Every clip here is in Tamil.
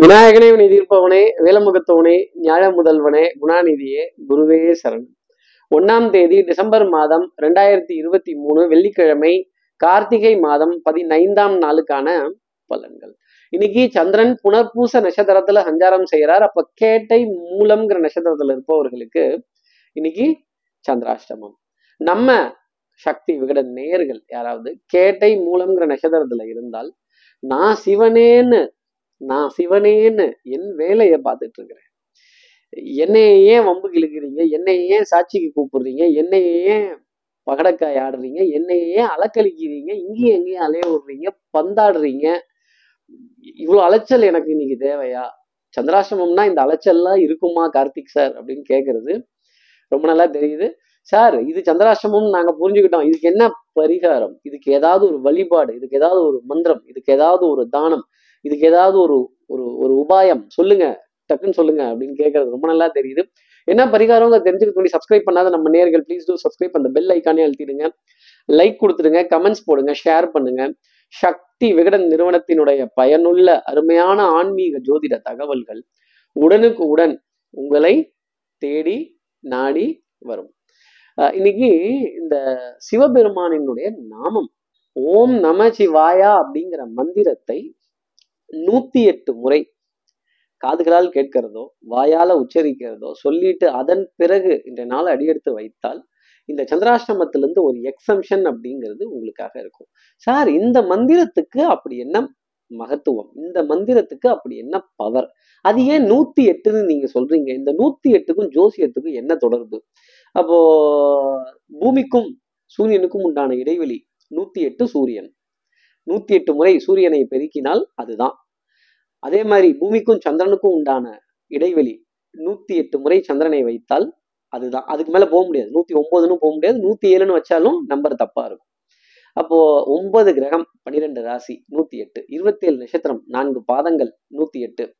விநாயகனே வினை தீர்ப்பவனே வேலமுகத்தவனே ஞாழ முதல்வனே குணாநிதியே குருவே சரணம். ஒன்னாம் தேதி டிசம்பர் மாதம் ரெண்டாயிரத்தி இருபத்தி மூணு வெள்ளிக்கிழமை கார்த்திகை மாதம் பதினைந்தாம் நாளுக்கான பலன்கள். இன்னைக்கு சந்திரன் புனர்பூச நட்சத்திரத்துல சஞ்சாரம் செய்கிறார். அப்ப கேட்டை மூலம்ங்கிற நட்சத்திரத்துல இருப்பவர்களுக்கு இன்னைக்கு சந்திராஷ்டமம். நம்ம சக்தி விகட நேர்கள் யாராவது கேட்டை மூலம்ங்கிற நட்சத்திரத்துல இருந்தால் நான் சிவனேன்னு நான் சிவனேன்னு என் வேலையை பார்த்துட்டு இருக்கிறேன் என்னைய ஏன் வம்பு கிழக்கிறீங்க? என்னை ஏன் சாட்சிக்கு கூப்பிடுறீங்க? என்னை ஏன் பகடக்காய் ஆடுறீங்க? என்னையே ஏன் இங்கேயும் எங்கேயும் அலைய விடுறீங்க பந்தாடுறீங்க? இவ்வளவு அலைச்சல் எனக்கு இன்னைக்கு தேவையா? சந்திராசிரமம்னா இந்த அலைச்சல்லாம் இருக்குமா கார்த்திக் சார் அப்படின்னு கேட்கறது ரொம்ப நல்லா தெரியுது. சார் இது சந்திராசிரமம் நாங்க புரிஞ்சுக்கிட்டோம். இதுக்கு என்ன பரிகாரம்? இதுக்கு ஏதாவது ஒரு வழிபாடு இதுக்கு ஏதாவது ஒரு மந்திரம் இதுக்கு ஏதாவது ஒரு தானம் இதுக்கு ஏதாவது ஒரு ஒரு ஒரு உபாயம் சொல்லுங்க டக்குன்னு சொல்லுங்க அப்படின்னு கேட்கறது ரொம்ப நல்லா தெரியுது. என்ன பரிகாரம் தெரிஞ்சுக்க சொல்லி சப்ஸ்கிரைப் பண்ணாத நம்ம நேர்கள் ப்ளீஸ் டூ சப்ஸ்கிரைப் அந்த பெல் ஐக்கானே அழுத்திடுங்க. லைக் கொடுத்துடுங்க கமெண்ட்ஸ் போடுங்க ஷேர் பண்ணுங்க. சக்தி விகடன் நிறுவனத்தினுடைய பயனுள்ள அருமையான ஆன்மீக ஜோதிட தகவல்கள் உடனுக்கு உடன் உங்களை தேடி நாடி வரும். இன்னைக்கு இந்த சிவபெருமானினுடைய நாமம் ஓம் நம சிவாயா அப்படிங்கிற மந்திரத்தை நூத்தி எட்டு முறை காதுகளால் கேட்கிறதோ வாயால உச்சரிக்கிறதோ சொல்லிட்டு அதன் பிறகு இந்த நாள் அடியெடுத்து வைத்தால் இந்த சந்திராஷ்டமத்திலிருந்து ஒரு எக்ஸம்ஷன் அப்படிங்கிறது உங்களுக்காக இருக்கும். சார் இந்த மந்திரத்துக்கு அப்படி என்ன மகத்துவம்? இந்த மந்திரத்துக்கு அப்படி என்ன பவர் அது ஏன் நூத்தி எட்டுன்னு நீங்க சொல்றீங்க? இந்த நூத்தி எட்டுக்கும் ஜோசியத்துக்கும் என்ன தொடர்பு? அப்போ பூமிக்கும் சூரியனுக்கும் உண்டான இடைவெளி நூத்தி எட்டு சூரியன். நூத்தி எட்டு முறை சூரியனை பெருக்கினால் அதுதான். அதே மாதிரி பூமிக்கும் சந்திரனுக்கும் உண்டான இடைவெளி நூத்தி எட்டு முறை சந்திரனை வைத்தால் அதுதான். அதுக்கு மேல போக முடியாது. நூத்தி ஒன்பதுன்னு போக முடியாது. நூத்தி ஏழுன்னு வச்சாலும் நம்பர் தப்பா இருக்கும். அப்போ ஒன்பது கிரகம் பன்னிரெண்டு ராசி நூத்தி எட்டு. இருபத்தி ஏழு நட்சத்திரம் நான்கு பாதங்கள் நூத்தி எட்டு.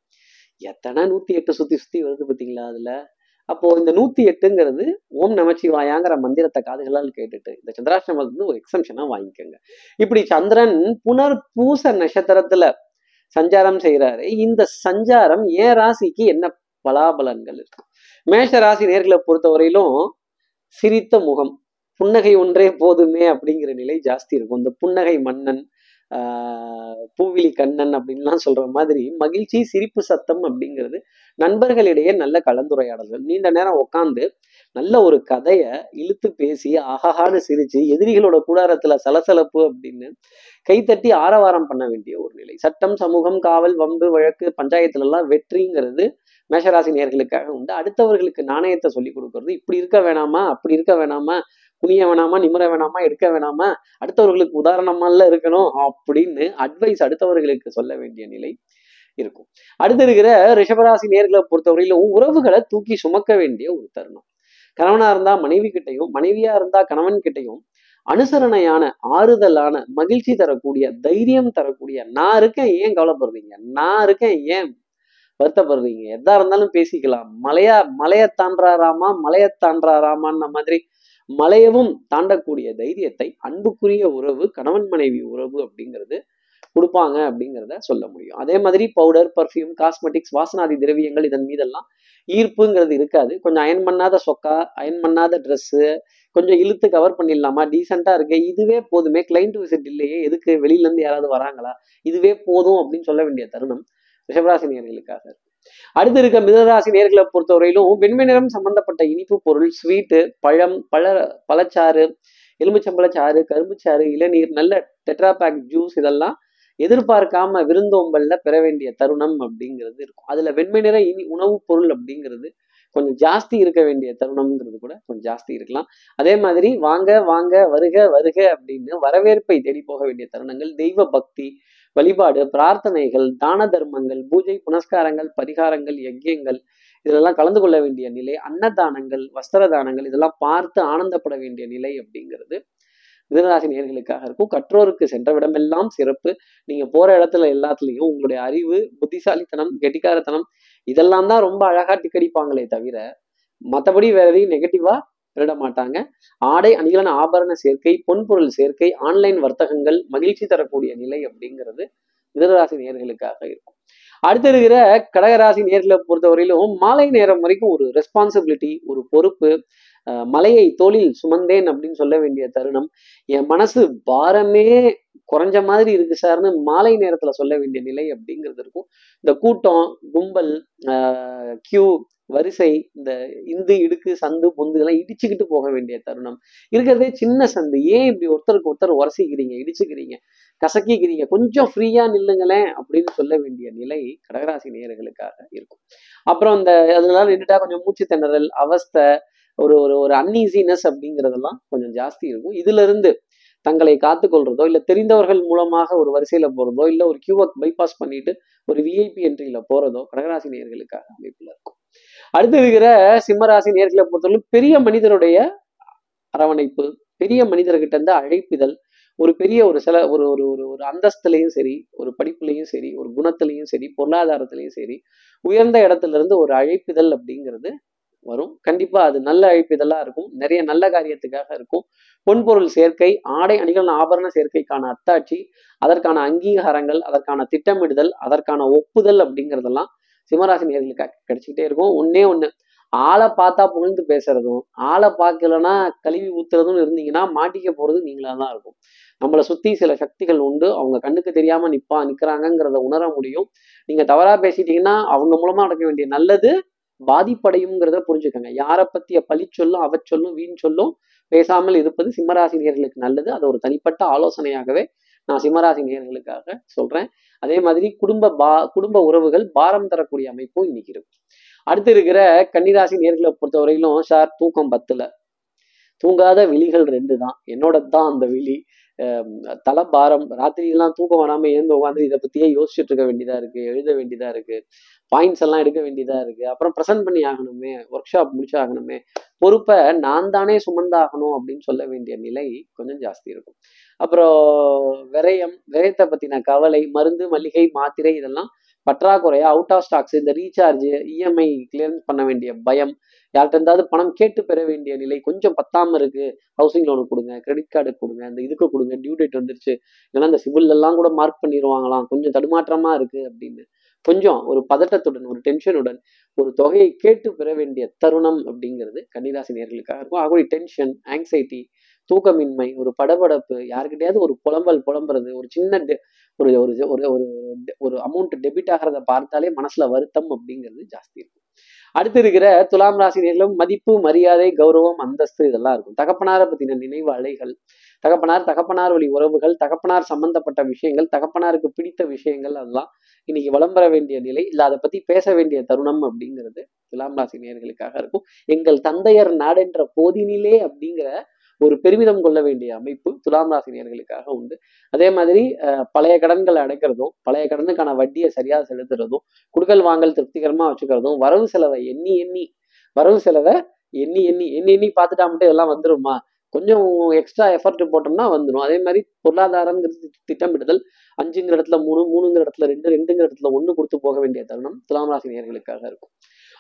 எத்தனை நூத்தி எட்டு சுத்தி சுத்தி வருது பாத்தீங்களா அதுல? அப்போ இந்த நூத்தி எட்டுங்கிறது ஓம் நமச்சிவாயாங்கிற மந்திரத்தை காதுகளால் கேட்டுட்டு இந்த சந்திராஷ்டமத்துல இருந்து ஒரு எக்ஸம்ஷனா வாங்கிக்கோங்க. இப்படி சந்திரன் புனர் பூச நட்சத்திரத்துல சஞ்சாரம் செய்யறாரு இந்த சஞ்சாரம் ஏ ராசிக்கு என்ன பலாபலன்கள் இருக்கும் மேஷ ராசி நேர்களை பொறுத்தவரையிலும் சிரித்த முகம் புன்னகை ஒன்றே போதுமே அப்படிங்கிற நிலை ஜாஸ்தி இருக்கும். இந்த புன்னகை மன்னன் ஆஹ் பூவிழி கண்ணன் அப்படின்லாம் சொல்ற மாதிரி மகிழ்ச்சி சிரிப்பு சத்தம் அப்படிங்கிறது நண்பர்களிடையே நல்ல கலந்துரையாடல்கள். நீண்ட நேரம் உட்காந்து நல்ல ஒரு கதையை இழுத்து பேசி ஆஹான்னு சிரிச்சு எதிரிகளோட கூடாரத்துல சலசலப்பு அப்படின்னு கைத்தட்டி ஆரவாரம் பண்ண வேண்டிய ஒரு நிலை. சட்டம் சமூகம் காவல் வம்பு வழக்கு பஞ்சாயத்துல எல்லாம் வெற்றிங்கிறது மேஷராசி நேர்களுக்காக உண்டு. அடுத்தவர்களுக்கு நாணயத்தை சொல்லி கொடுக்கறது இப்படி இருக்க வேணாமா? அப்படி இருக்க வேணாமா? குனிய வேணாமா நிமிர வேணாமா எடுக்க வேணாமா அடுத்தவர்களுக்கு உதாரணமால இருக்கணும் அப்படின்னு அட்வைஸ் அடுத்தவர்களுக்கு சொல்ல வேண்டிய நிலை இருக்கும். அடுத்து இருக்கிற ரிஷபராசி நேர்களை பொறுத்தவரையிலும் உறவுகளை தூக்கி சுமக்க வேண்டிய ஒரு தருணம். கணவனா இருந்தா மனைவி கிட்டையும் மனைவியா இருந்தா கணவன் கிட்டையும் அனுசரணையான ஆறுதலான மகிழ்ச்சி தரக்கூடிய தைரியம் தரக்கூடிய நான் இருக்கேன் ஏன் கவலைப்படுறீங்க? நான் இருக்கேன் ஏன் வருத்தப்படுறீங்க? எதா இருந்தாலும் பேசிக்கலாம். மலையா மலையை தாண்டாராமா மலையை தாண்டாராமான்ன மாதிரி மலையவும் தாண்டக்கூடிய தைரியத்தை அன்புக்குரிய உறவு கணவன் மனைவி உறவு அப்படிங்கிறது கொடுப்பாங்க அப்படிங்கிறத சொல்ல முடியும். அதே மாதிரி பவுடர் பர்ஃப்யூம் காஸ்மெட்டிக்ஸ் வாசனாதி திரவியங்கள் இதன் மீதெல்லாம் ஈர்ப்புங்கிறது இருக்காது. கொஞ்சம் அயன் பண்ணாத சொக்கா அயன் பண்ணாத ட்ரெஸ்ஸு கொஞ்சம் இழுத்து கவர் பண்ணிடலாமா? டீசெண்டாக இருக்கு இதுவே போதுமே. கிளைண்ட் விசிட் இல்லையே எதுக்கு? வெளியிலேருந்து யாராவது வராங்களா? இதுவே போதும் அப்படின்னு சொல்ல வேண்டிய தருணம் ரிஷபராசினியர்களுக்காக அடுத்து இருக்க மிதராசி நேர்களை பொறுத்தவரையிலும் வெண்மை நிறம் சம்பந்தப்பட்ட இனிப்பு பொருள் ஸ்வீட்டு பழம் பழ பழச்சாறு எலுமிச்சம்பழச்சாறு கரும்புச்சாறு இளநீர் நல்ல டெட்ராபேக் ஜூஸ் இதெல்லாம் எதிர்பார்க்காம விருந்தோம்பல்ல பெற வேண்டிய தருணம் அப்படிங்கிறது இருக்கும். அதுல வெண்மை நிற இனி உணவுப் பொருள் அப்படிங்கிறது கொஞ்சம் ஜாஸ்தி இருக்க வேண்டிய தருணம்ங்கிறது கூட கொஞ்சம் ஜாஸ்தி இருக்கலாம். அதே மாதிரி வாங்க வாங்க வருக வருக அப்படின்னு வரவேற்பை தேடி போக வேண்டிய தருணங்கள் தெய்வ பக்தி வழிபாடு பிரார்த்தனைகள் தான தர்மங்கள் பூஜை புனஸ்காரங்கள் பரிகாரங்கள் யஜ்யங்கள் இதெல்லாம் கலந்து கொள்ள வேண்டிய நிலை அன்னதானங்கள் வஸ்திர தானங்கள் இதெல்லாம் பார்த்து ஆனந்தப்பட வேண்டிய நிலை அப்படிங்கிறது மிதனராசி நேர்களுக்காக இருக்கும். கற்றோருக்கு சென்ற விடமெல்லாம் சிறப்பு. நீங்க போற இடத்துல எல்லாத்துலயும் உங்களுடைய அறிவு புத்திசாலித்தனம் கெட்டிக்காரத்தனம் இதெல்லாம் தான் ரொம்ப அழகா டிக்கடிப்பாங்களே தவிர மற்றபடி வேற எதையும் நெகட்டிவா திருட மாட்டாங்க ஆடை அணிகலன் ஆபரண சேர்க்கை பொன்பொருள் சேர்க்கை ஆன்லைன் வர்த்தகங்கள் மகிழ்ச்சி தரக்கூடிய நிலை அப்படிங்கிறது மிதனராசி நேர்களுக்காக இருக்கும். அடுத்து இருக்கிற கடகராசி நேர்களை பொறுத்தவரையிலும் மாலை நேரம் வரைக்கும் ஒரு ரெஸ்பான்சிபிலிட்டி ஒரு பொறுப்பு மலையை தோளில் சுமந்தேன் அப்படின்னு சொல்ல வேண்டிய தருணம். என் மனசு பாரமே குறைஞ்ச மாதிரி இருக்கு சார்னு மாலை நேரத்துல சொல்ல வேண்டிய நிலை அப்படிங்கிறது இருக்கும். இந்த கூட்டம் கும்பல் கியூ வரிசை இந்த இந்து இடுக்கு சந்து பொந்து எல்லாம் இடிச்சுக்கிட்டு போக வேண்டிய தருணம். இருக்கிறதே சின்ன சந்து. ஏன் இப்படி ஒருத்தருக்கு ஒருத்தர் உரசிக்கிறீங்க இடிச்சுக்கிறீங்க கசக்கிக்கிறீங்க? கொஞ்சம் ஃப்ரீயா நில்லுங்களேன் அப்படின்னு சொல்ல வேண்டிய நிலை கடகராசி நேயர்களுக்காக இருக்கும். அப்புறம் இந்த அதனால நின்றுட்டா கொஞ்சம் மூச்சு திணறல் அவஸ்தை ஒரு ஒரு ஒரு அன்ஈசினஸ் அப்படிங்கிறதெல்லாம் கொஞ்சம் ஜாஸ்தி இருக்கும். இதுல இருந்து தங்களை காத்துக்கொள்றதோ இல்ல தெரிந்தவர்கள் மூலமாக ஒரு வரிசையில போறதோ இல்ல ஒரு கியூவை பைபாஸ் பண்ணிட்டு ஒரு விஐபி என்ட்ரியில போறதோ கடகராசி நேயர்களுக்காக அமைப்புல இருக்கும். அடுத்து இருக்கிற சிம்மராசி நேர்களை பொறுத்தவரை பெரிய மனிதருடைய அரவணைப்பு பெரிய மனிதர்கிட்ட இருந்து அழைப்பிதழ் ஒரு பெரிய ஒரு சில ஒரு ஒரு ஒரு ஒரு அந்தஸ்துலையும் சரி ஒரு படிப்புலையும் சரி ஒரு குணத்திலையும் சரி பொருளாதாரத்திலையும் சரி உயர்ந்த இடத்துல இருந்து ஒரு அழைப்பிதழ் அப்படிங்கிறது வரும். கண்டிப்பா அது நல்ல அழைப்பிதழா இருக்கும். நிறைய நல்ல காரியத்துக்காக இருக்கும். பொன்பொருள் சேர்க்கை ஆடை அணிகள் ஆபரண சேர்க்கைக்கான அத்தாட்சி அதற்கான அங்கீகாரங்கள் அதற்கான திட்டமிடுதல் அதற்கான ஒப்புதல் அப்படிங்கிறதெல்லாம் சிம்மராசி நேர்களுக்கு கிடைச்சிக்கிட்டே இருக்கும். ஒன்னே ஒன்று ஆளை பார்த்தா புகழ்ந்து பேசுறதும் ஆளை பார்க்கலன்னா கழுவி ஊத்துறதும் இருந்தீங்கன்னா மாட்டிக்க போறது நீங்களா தான் இருக்கும். நம்மளை சுத்தி சில சக்திகள் உண்டு. அவங்க கண்ணுக்கு தெரியாம நிப்பா நிக்கிறாங்கிறத உணர முடியும். நீங்க தவறா பேசிட்டீங்கன்னா அவங்க மூலமா நடக்க வேண்டிய நல்லது பாதிப்படையுங்கிறத புரிஞ்சுக்கோங்க. யாரை பத்திய பழி சொல்லும் அவச்சொல்லும் வீண் சொல்லும் பேசாமல் இருப்பது சிம்மராசினியர்களுக்கு நல்லது. அது ஒரு தனிப்பட்ட ஆலோசனையாகவே நான் சிம்மராசி நேர்களுக்காக சொல்றேன். அதே மாதிரி குடும்ப பா குடும்ப உறவுகள் பாரம் தரக்கூடிய அமைப்பும் இன்னைக்கு இருக்கும் அடுத்து இருக்கிற கன்னிராசி நேர்களை பொறுத்தவரையிலும் சார் தூக்கம் பத்துல. தூங்காத விழிகள் ரெண்டு தான் என்னோட தான் அந்த விழி. தலை பாரம் ராத்திரியெல்லாம் தூக்கம் வராம ஏந்து உட்காந்து இதை பத்தியே யோசிச்சுட்டு இருக்க வேண்டியதா இருக்கு எழுத வேண்டியதா இருக்கு பாயிண்ட்ஸ் எல்லாம் எடுக்க வேண்டியதா இருக்கு அப்புறம் ப்ரெசென்ட் பண்ணி ஆகணுமே ஒர்க் ஷாப் முடிச்சாகணுமே பொறுப்பை நான் தானே சுமந்தாகணும் அப்படின்னு சொல்ல வேண்டிய நிலை கொஞ்சம் ஜாஸ்தி இருக்கும். அப்புறம் விரயம் விரயத்தை பத்தின கவலை மருந்து மளிகை மாத்திரை இதெல்லாம் பற்றாக்குறையா அவுட் ஆஃப் ஸ்டாக்ஸ் இந்த ரீசார்ஜ் இஎம்ஐ கிளியரன்ஸ் பண்ண வேண்டிய பயம். யார்கிட்ட இருந்தாவது பணம் கேட்டு பெற வேண்டிய நிலை கொஞ்சம் பத்தாம இருக்கு. ஹவுசிங் லோனுக்கு கொடுங்க கிரெடிட் கார்டு கொடுங்க இந்த இதுக்கு கொடுங்க டியூ டேட் வந்துருச்சு. இல்லைன்னா அந்த சிபில் எல்லாம் கூட மார்க் பண்ணிடுவாங்களாம் கொஞ்சம் தடுமாற்றமா இருக்கு அப்படின்னு. கொஞ்சம் ஒரு பதட்டத்துடன் ஒரு டென்ஷனுடன் ஒரு தொகையை கேட்டு பெற வேண்டிய தருணம் அப்படிங்கிறது கன்னிராசி நேர்களுக்காக இருக்கும். ஆகவே டென்ஷன் ஆங்ஸைட்டி தூக்கமின்மை ஒரு படபடப்பு யாருக்கிட்டையாவது ஒரு புலம்பல் புலம்புறது ஒரு சின்ன ஒரு ஒரு ஒரு ஒரு அமௌண்ட் டெபிட் ஆகிறத பார்த்தாலே மனசுல வருத்தம் அப்படிங்கிறது ஜாஸ்தி இருக்கும். அடுத்து இருக்கிற துலாம் ராசினியர்களும் மதிப்பு மரியாதை கௌரவம் அந்தஸ்து இதெல்லாம் இருக்கும். தகப்பனாரை பத்தின நினைவு அலைகள் தகப்பனார் தகப்பனார் வழி உறவுகள் தகப்பனார் சம்பந்தப்பட்ட விஷயங்கள் தகப்பனாருக்கு பிடித்த விஷயங்கள் அதெல்லாம் இன்னைக்கு வளம்பெற வேண்டிய நிலை இல்லை அதை பத்தி பேச வேண்டிய தருணம் அப்படிங்கிறது துலாம் ராசி நேர்களுக்காக இருக்கும். எங்கள் தந்தையர் நாடென்ற போதினிலே அப்படிங்கிற ஒரு பெருமிதம் கொள்ள வேண்டிய அமைப்பு துலாம் ராசி நேர்களுக்காக உண்டு. அதே மாதிரி பழைய கடன்களை அடைக்கிறதும் பழைய கடனுக்கான வட்டியை சரியாக செலுத்துறதும் குடுக்கல் வாங்கல் திருப்திகரமாக வச்சுக்கிறதும் வரவு செலவை எண்ணி எண்ணி வரவு செலவை எண்ணி எண்ணி எண்ணி எண்ணி பார்த்துட்டா மட்டும் இதெல்லாம் வந்துருமா? கொஞ்சம் எக்ஸ்ட்ரா எஃபர்ட் போட்டோம்னா வந்துடும் அதே மாதிரி பொருளாதாரங்கிறது திட்டமிடுதல் அஞ்சுங்கிற இடத்துல மூணு மூணுங்கிற இடத்துல ரெண்டு ரெண்டுங்கிற இடத்துல ஒன்று கொடுத்து போக வேண்டிய தருணம் துலாம் ராசி நேர்களுக்காக இருக்கும்.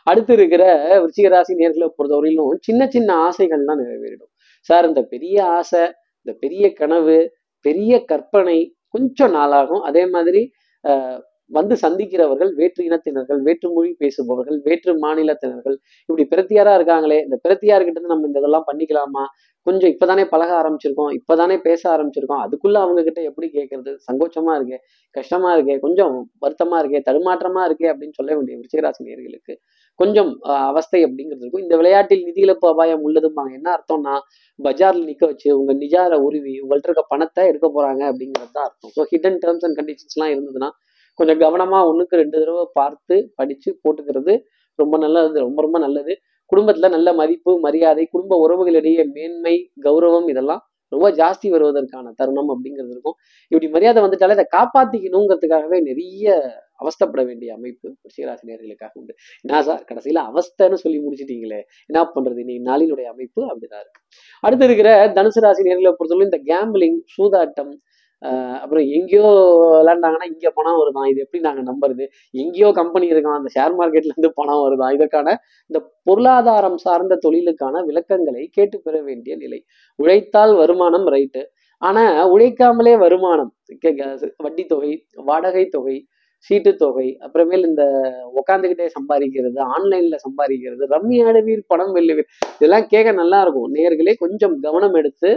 அடுத்து இருக்கிற விருச்சிக ராசி நேர்களை பொறுத்தவரையிலும் சின்ன சின்ன ஆசைகள்லாம் நிறைவேறிடும். சார் இந்த பெரிய ஆசை இந்த பெரிய கனவு பெரிய கற்பனை கொஞ்சம் நாளாகும். அதே மாதிரி வந்து சந்திக்கிறவர்கள் வேற்று இனத்தினர்கள் வேற்று மொழி பேசுபவர்கள் வேற்று மாநிலத்தினர்கள் இப்படி பிரத்தியாரா இருக்காங்களே இந்த பிரத்தியார்கிட்ட இருந்து நம்ம இந்த இதெல்லாம் பண்ணிக்கலாமா? கொஞ்சம் இப்பதானே பழக ஆரம்பிச்சிருக்கோம் இப்பதானே பேச ஆரம்பிச்சிருக்கோம் அதுக்குள்ள அவங்க கிட்ட எப்படி கேட்கறது சங்கோச்சமா இருக்கே கஷ்டமா இருக்கே கொஞ்சம் வருத்தமா இருக்கே தடுமாற்றமா இருக்கே அப்படின்னு சொல்ல வேண்டிய விருச்சிகராசி நேர்களுக்கு கொஞ்சம் அவஸ்தை அப்படிங்கிறது இருக்கும். இந்த விளையாட்டில் நிதி இழப்பு அபாயம் உள்ளதும்பாங்க. என்ன அர்த்தம்னா பஜார்ல நிக்க வச்சு உங்க நிஜார உருவி உங்கள்ட்ட இருக்க பணத்தை எடுக்க போறாங்க அப்படிங்கிறது தான் அர்த்தம். So hidden terms and conditions எல்லாம் இருந்ததுன்னா கொஞ்சம் கவனமா ஒண்ணுக்கு ரெண்டு தடவை பார்த்து படிச்சு போட்டுக்கிறது ரொம்ப நல்லது ரொம்ப ரொம்ப நல்லது. குடும்பத்துல நல்ல மதிப்பு மரியாதை குடும்ப உறவுகளிடையே மேன்மை கௌரவம் இதெல்லாம் ரொம்ப ஜாஸ்தி வருவதற்கான தருணம் அப்படிங்கிறது இருக்கும். இப்படி மரியாதை வந்துட்டாலே அதை காப்பாத்திக்கணுங்கிறதுக்காகவே நிறைய அவஸ்தப்பட வேண்டிய அமைப்பு ரிஷிகராசினியர்களுக்காக உண்டு. என்ன சார் கடைசியில அவஸ்தைன்னு சொல்லி முடிச்சிட்டீங்களே என்ன பண்றது? நீ நாளினுடைய அமைப்பு அப்படிதான் இருக்கு. அடுத்து இருக்கிற தனுசு ராசி நேர்களை பொறுத்தவரை இந்த கேம்பிளிங் சூதாட்டம் அப்புறம் எங்கேயோ விளாண்டாங்கன்னா இங்கே பணம் வருதான். இது எப்படி நாங்கள் நம்புறது? எங்கேயோ கம்பெனி இருக்கான். அந்த ஷேர் மார்க்கெட்லேருந்து பணம் வருதான் இதற்கான இந்த பொருளாதாரம் சார்ந்த தொழிலுக்கான விளக்கங்களை கேட்டு பெற வேண்டிய நிலை. உழைத்தால் வருமானம் ரைட்டு ஆனால் உழைக்காமலே வருமானம். வட்டி தொகை வாடகை தொகை சீட்டு தொகை அப்புறமேல் இந்த உட்காந்துக்கிட்டே சம்பாதிக்கிறது ஆன்லைன்ல சம்பாதிக்கிறது ரம்மி ஆடுவீர் பணம் வெல்லுவீர் இதெல்லாம் கேட்க நல்லா இருக்கும். நேர்களே கொஞ்சம் கவனம் எடுத்து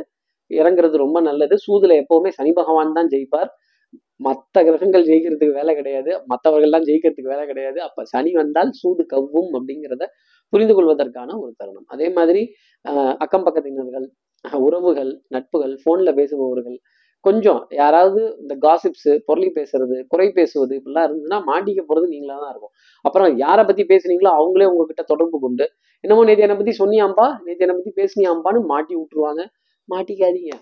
இறங்குறது ரொம்ப நல்லது. சூதுல எப்பவுமே சனி பகவான் தான் ஜெயிப்பார். மற்ற கிரகங்கள் ஜெயிக்கிறதுக்கு வேலை கிடையாது. மற்றவர்கள்லாம் ஜெயிக்கிறதுக்கு வேலை கிடையாது. அப்ப சனி வந்தால் சூது கவ்வும் அப்படிங்கிறத புரிந்து கொள்வதற்கான ஒரு தருணம். அதே மாதிரி அஹ், அக்கம் பக்கத்தினர்கள் உறவுகள் நட்புகள் போன்ல பேசுபவர்கள் கொஞ்சம் யாராவது இந்த காசிப்ஸ் பொருளி பேசுறது குறை பேசுவது இப்படிலாம் இருந்ததுன்னா மாட்டிக்க போறது நீங்களா தான் இருக்கும். அப்புறம் யாரை பத்தி பேசுனீங்களோ அவங்களே உங்ககிட்ட தொடர்பு கொண்டு என்னமோ நேத்தி என்னை பத்தி சொன்னியாம்பா நேத்தி என்னை பத்தி பேசுனியாம்பான்னு மாட்டி விட்டுருவாங்க. மாட்டிக்காதீங்க.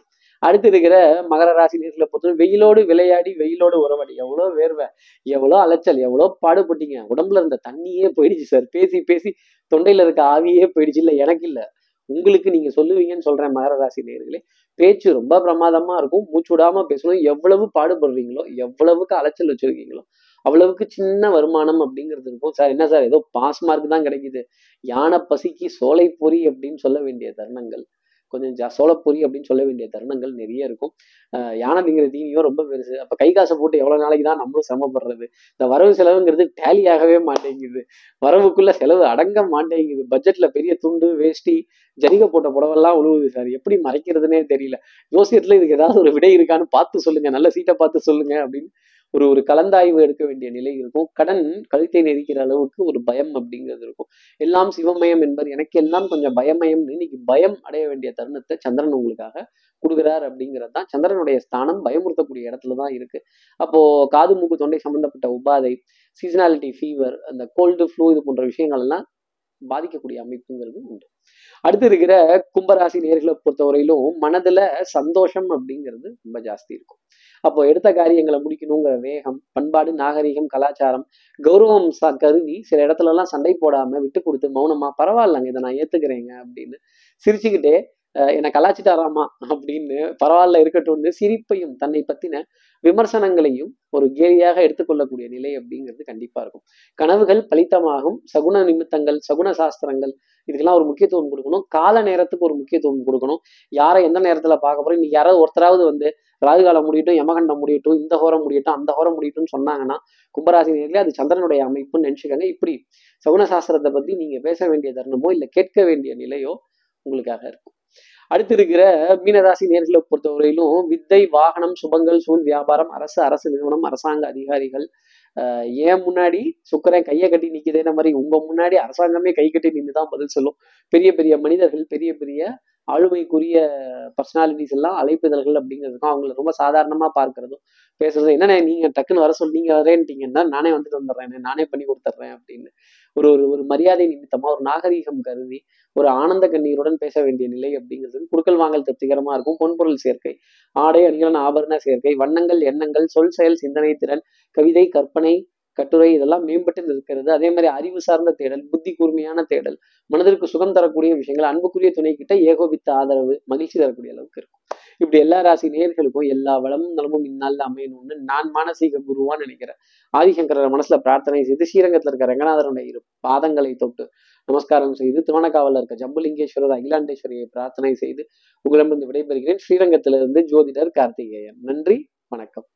அடுத்து இருக்கிற மகர ராசி நேர்களை பொறுத்த வெயிலோடு விளையாடி வெயிலோடு உறவாடி. எவ்வளோ வேர்வை எவ்வளோ அலைச்சல் எவ்வளோ பாடுபட்டீங்க. உடம்புல இருந்த தண்ணியே போயிடுச்சு சார் பேசி பேசி தொண்டையில் இருக்க ஆவியே போயிடுச்சு. இல்லை எனக்கு இல்லை. உங்களுக்கு நீங்க சொல்லுவீங்கன்னு சொல்றேன் மகர ராசி நேர்களே. பேச்சு ரொம்ப பிரமாதமா இருக்கும். மூச்சு விடாம பேசணும். எவ்வளவு பாடுபடுறீங்களோ எவ்வளவுக்கு அலைச்சல் வச்சிருக்கீங்களோ அவ்வளவுக்கு சின்ன வருமானம் அப்படிங்கிறது இருக்கும். சார் என்ன சார் ஏதோ பாஸ் மார்க் தான் கிடைக்குது. யானை பசிக்கு சோலை பொறி அப்படின்னு சொல்ல வேண்டிய தருணங்கள். கொஞ்சம் ஜா சோளப்பொரி அப்படின்னு சொல்ல வேண்டிய தருணங்கள் நிறைய இருக்கும். யானை திங்கிற தீனியும் ரொம்ப பெருசு. அப்போ கை காசை போட்டு எவ்வளோ நாளைக்கு தான் நம்மளும் சிரமப்படுறது? இந்த வரவு செலவுங்கிறது டேலி ஆகவே மாட்டேங்குது. வரவுக்குள்ள செலவு அடங்க மாட்டேங்குது. பட்ஜெட்ல பெரிய துண்டு வேஷ்டி ஜரிகை போட்ட புடவெல்லாம் உழுவுது சார். எப்படி மறைக்கிறதுனே தெரியல. யோசியத்துல இதுக்கு ஏதாவது ஒரு விடை இருக்கான்னு பார்த்து சொல்லுங்க. நல்ல சீட்டை பார்த்து சொல்லுங்க அப்படின்னு ஒரு ஒரு கலந்தாய்வு எடுக்க வேண்டிய நிலை இருக்கும். கடன் கழுத்தை நெரிக்கிற அளவுக்கு ஒரு பயம் அப்படிங்கிறது இருக்கும். எல்லாம் சிவமயம் என்பது எனக்கு எல்லாம் கொஞ்சம் பயமயம்னு இன்னைக்கு பயம் அடைய வேண்டிய தருணத்தை சந்திரன் உங்களுக்காக கொடுக்குறார் அப்படிங்கிறது தான். சந்திரனுடைய ஸ்தானம் பயமுறுத்தக்கூடிய இடத்துல தான் இருக்கு. அப்போ காது மூக்கு தொண்டை சம்பந்தப்பட்ட உபாதை சீசனாலிட்டி ஃபீவர் அந்த கோல்டு ஃப்ளூ இது போன்ற விஷயங்கள் எல்லாம் பாதிக்கக்கூடிய அமைப்புங்கிறது உண்டு. அடுத்து இருக்கிற கும்பராசி நேர்களை பொறுத்தவரையிலும் மனதுல சந்தோஷம் அப்படிங்கிறது ரொம்ப ஜாஸ்தி இருக்கும். அப்போ எடுத்த காரியங்களை முடிக்கணுங்கிற வேகம் பண்பாடு நாகரிகம் கலாச்சாரம் கௌரவம் சா கருதி சில இடத்துல எல்லாம் சண்டை போடாம விட்டு கொடுத்து மௌனமா பரவாயில்லங்க இதை நான் ஏத்துக்கிறேங்க அப்படின்னு சிரிச்சுக்கிட்டே என்னை கலாச்சிட்டாராமா அப்படின்னு பரவாயில்ல இருக்கட்டும்னு சிரிப்பையும் தன்னை பத்தின விமர்சனங்களையும் ஒரு கேலியாக எடுத்துக்கொள்ளக்கூடிய நிலை அப்படிங்கிறது கண்டிப்பா இருக்கும். கனவுகள் பலித்தமாகும் சகுன நிமித்தங்கள் சகுன சாஸ்திரங்கள் இதுக்கெல்லாம் ஒரு முக்கியத்துவம் கொடுக்கணும். கால நேரத்துக்கு ஒரு முக்கியத்துவம் கொடுக்கணும். யாரை எந்த நேரத்துல பார்க்க போறோம்? இன்னைக்கு யாராவது ஒருத்தராவது வந்து ராகுகாலம் முடியட்டும் யமகண்டம் முடியட்டும் இந்த ஹோரம் முடியட்டும் அந்த ஹோரம் முடியட்டும்னு சொன்னாங்கன்னா கும்பராசி நேர்களே அது சந்திரனுடைய அமைப்புன்னு நினச்சிக்கோங்க. இப்படி சகுன சாஸ்திரத்தை பத்தி நீங்க பேச வேண்டிய தருணமோ இல்ல கேட்க வேண்டிய நிலையோ உங்களுக்காக இருக்கும். அடுத்து இருக்கிற மீனராசி நேர்களை பொறுத்தவரையிலும் வித்தை வாகனம் சுபங்கள் சூழ் வியாபாரம் அரசு அரசு நிறுவனம் அரசாங்க அதிகாரிகள் ஆஹ் ஏன் முன்னாடி சுக்கரன் கையை கட்டி நிக்குதேன மாதிரி உங்க முன்னாடி அரசாங்கமே கை கட்டி நின்று தான் பதில் சொல்லும். பெரிய பெரிய மனிதர்கள் பெரிய பெரிய ஆளுமைக்குரிய பர்சனாலிட்டிஸ் எல்லாம் அழைப்பிதழ்கள் அப்படிங்கிறதுக்கும் அவங்கள ரொம்ப சாதாரணமாக பார்க்கறதும் பேசுறதும் என்னண்ணே நீங்கள் டக்குன்னு வர சொல்லி நீங்கள் வரேன்ட்டீங்கன்னா நானே வந்துட்டு வந்துடுறேன் நானே பண்ணி கொடுத்துட்றேன் அப்படின்னு ஒரு ஒரு ஒரு மரியாதை நிமித்தமாக ஒரு நாகரீகம் கருதி ஒரு ஆனந்த கண்ணீருடன் பேச வேண்டிய நிலை அப்படிங்கிறது குடுக்கல் வாங்கல் திருப்திகரமாக இருக்கும் பொன்பொருள் சேர்க்கை ஆடை அணிகலன் ஆபரண சேர்க்கை வண்ணங்கள் எண்ணங்கள் சொல் செயல் சிந்தனை திறன் கவிதை கற்பனை கட்டுரை இதெல்லாம் மேம்பட்டு இருக்கிறது. அதே மாதிரி அறிவு சார்ந்த தேடல் புத்தி கூர்மையான தேடல் மனதிற்கு சுகம் தரக்கூடிய விஷயங்கள் அன்புக்குரிய துணை கிட்ட ஏகோபித்த ஆதரவு மகிழ்ச்சி தரக்கூடிய அளவுக்கு இருக்கும். இப்படி எல்லா ராசி நேர்களுக்கும் எல்லா வளமும் நலமும் இந்நாளில் அமையணும்னு நான் மானசீக குருவான்னு நினைக்கிறேன். ஆதிசங்கரர் மனசுல பிரார்த்தனை செய்து ஸ்ரீரங்கத்துல இருக்க ரங்கநாதருடைய இரு பாதங்களை தொட்டு நமஸ்காரம் செய்து திருவண்ணக்காவலில் இருக்க ஜம்புலிங்கேஸ்வரர் அகிலாண்டேஸ்வரியை பிரார்த்தனை செய்து உங்களிடமிருந்து விடைபெறுகிறேன். ஸ்ரீரங்கத்திலிருந்து ஜோதிடர் கார்த்திகேயன். நன்றி வணக்கம்.